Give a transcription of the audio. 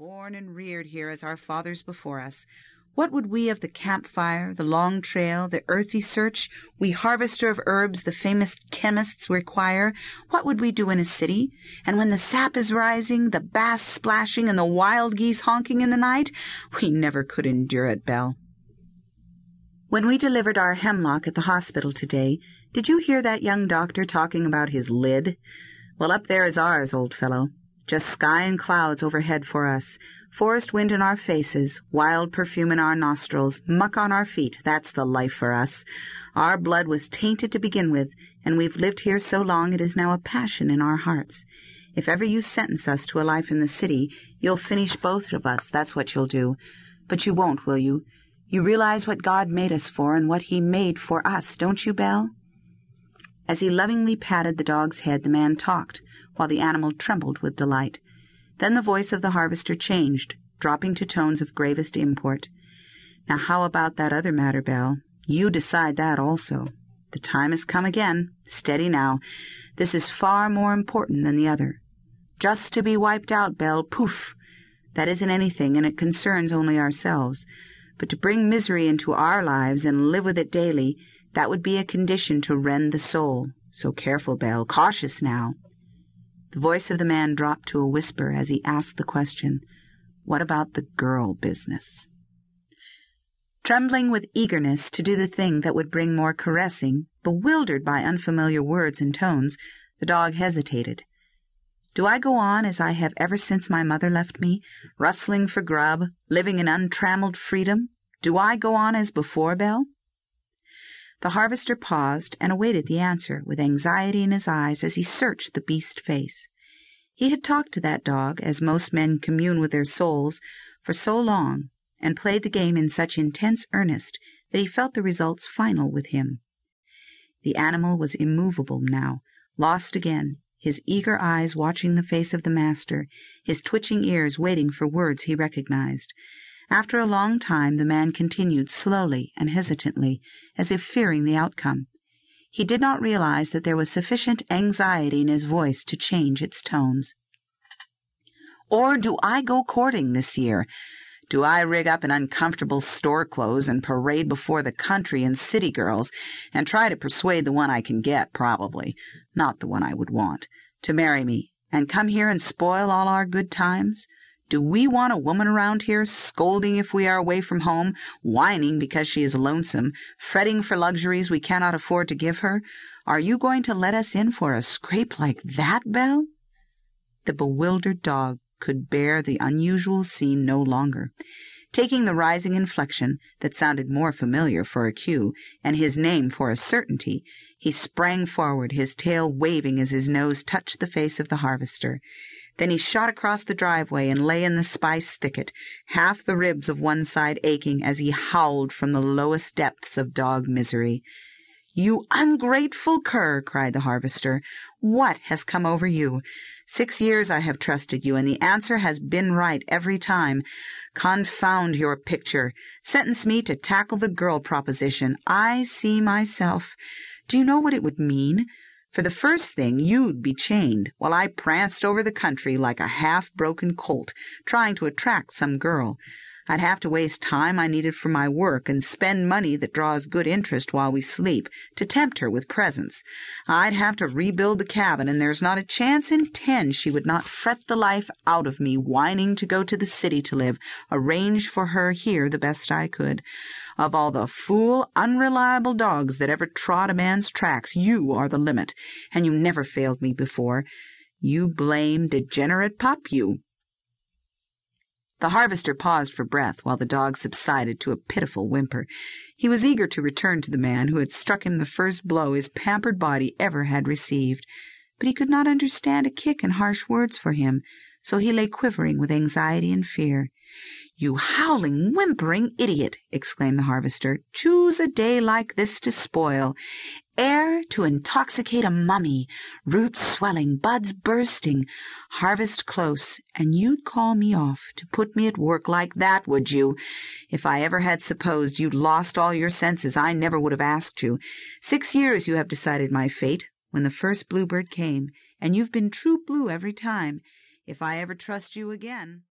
born and reared here as our fathers before us, what would we of the campfire, the long trail, the earthy search, we harvester of herbs the famous chemists require, what would we do in a city? And when the sap is rising, the bass splashing, and the wild geese honking in the night, we never could endure it, Belle. When we delivered our hemlock at the hospital today, did you hear that young doctor talking about his lid? Well, up there is ours, old fellow. Just sky and clouds overhead for us. Forest wind in our faces, wild perfume in our nostrils, muck on our feet, that's the life for us. Our blood was tainted to begin with, and we've lived here so long it is now a passion in our hearts. If ever you sentence us to a life in the city, you'll finish both of us, that's what you'll do. But you won't, will you? You realize what God made us for and what He made for us, don't you, Belle? As he lovingly patted the dog's head, the man talked, while the animal trembled with delight. Then the voice of the harvester changed, dropping to tones of gravest import. Now how about that other matter, Belle? You decide that also. The time has come again. Steady now. This is far more important than the other. Just to be wiped out, Belle, poof! That isn't anything, and it concerns only ourselves. But to bring misery into our lives and live with it daily, that would be a condition to rend the soul. So careful, Belle. Cautious now. The voice of the man dropped to a whisper as he asked the question, What about the girl business? Trembling with eagerness to do the thing that would bring more caressing, bewildered by unfamiliar words and tones, the dog hesitated. Do I go on as I have ever since my mother left me, rustling for grub, living in untrammeled freedom? Do I go on as before, Belle? The harvester paused and awaited the answer with anxiety in his eyes as he searched the beast face. He had talked to that dog, as most men commune with their souls, for so long, and played the game in such intense earnest that he felt the results final with him. The animal was immovable now, lost again, his eager eyes watching the face of the master, his twitching ears waiting for words he recognized. After a long time the man continued slowly and hesitantly, as if fearing the outcome. He did not realize that there was sufficient anxiety in his voice to change its tones. Or do I go courting this year? Do I rig up in uncomfortable store clothes and parade before the country and city girls and try to persuade the one I can get, probably, not the one I would want, to marry me and come here and spoil all our good times? Do we want a woman around here scolding if we are away from home, whining because she is lonesome, fretting for luxuries we cannot afford to give her? Are you going to let us in for a scrape like that, Belle? The bewildered dog could bear the unusual scene no longer. Taking the rising inflection that sounded more familiar for a cue, and his name for a certainty, he sprang forward, his tail waving as his nose touched the face of the harvester. Then he shot across the driveway and lay in the spice thicket, half the ribs of one side aching as he howled from the lowest depths of dog misery. You ungrateful cur, cried the harvester. What has come over you? Six years I have trusted you, and the answer has been right every time. Confound your picture. Sentence me to tackle the girl proposition. I see myself. Do you know what it would mean? For the first thing, you'd be chained, while I pranced over the country like a half-broken colt, trying to attract some girl. I'd have to waste time I needed for my work and spend money that draws good interest while we sleep to tempt her with presents. I'd have to rebuild the cabin, and there's not a chance in ten she would not fret the life out of me whining to go to the city to live, arrange for her here the best I could. Of all the fool, unreliable dogs that ever trod a man's tracks, you are the limit, and you never failed me before. You blame, degenerate pup, you. The harvester paused for breath while the dog subsided to a pitiful whimper. He was eager to return to the man who had struck him the first blow his pampered body ever had received, but he could not understand a kick and harsh words for him, so he lay quivering with anxiety and fear. You howling, whimpering idiot! exclaimed the harvester. Choose a day like this to spoil. Air to intoxicate a mummy, roots swelling, buds bursting, harvest close, and you'd call me off to put me at work like that, would you? If I ever had supposed you'd lost all your senses, I never would have asked you. Six years you have decided my fate, when the first bluebird came, and you've been true blue every time. If I ever trust you again...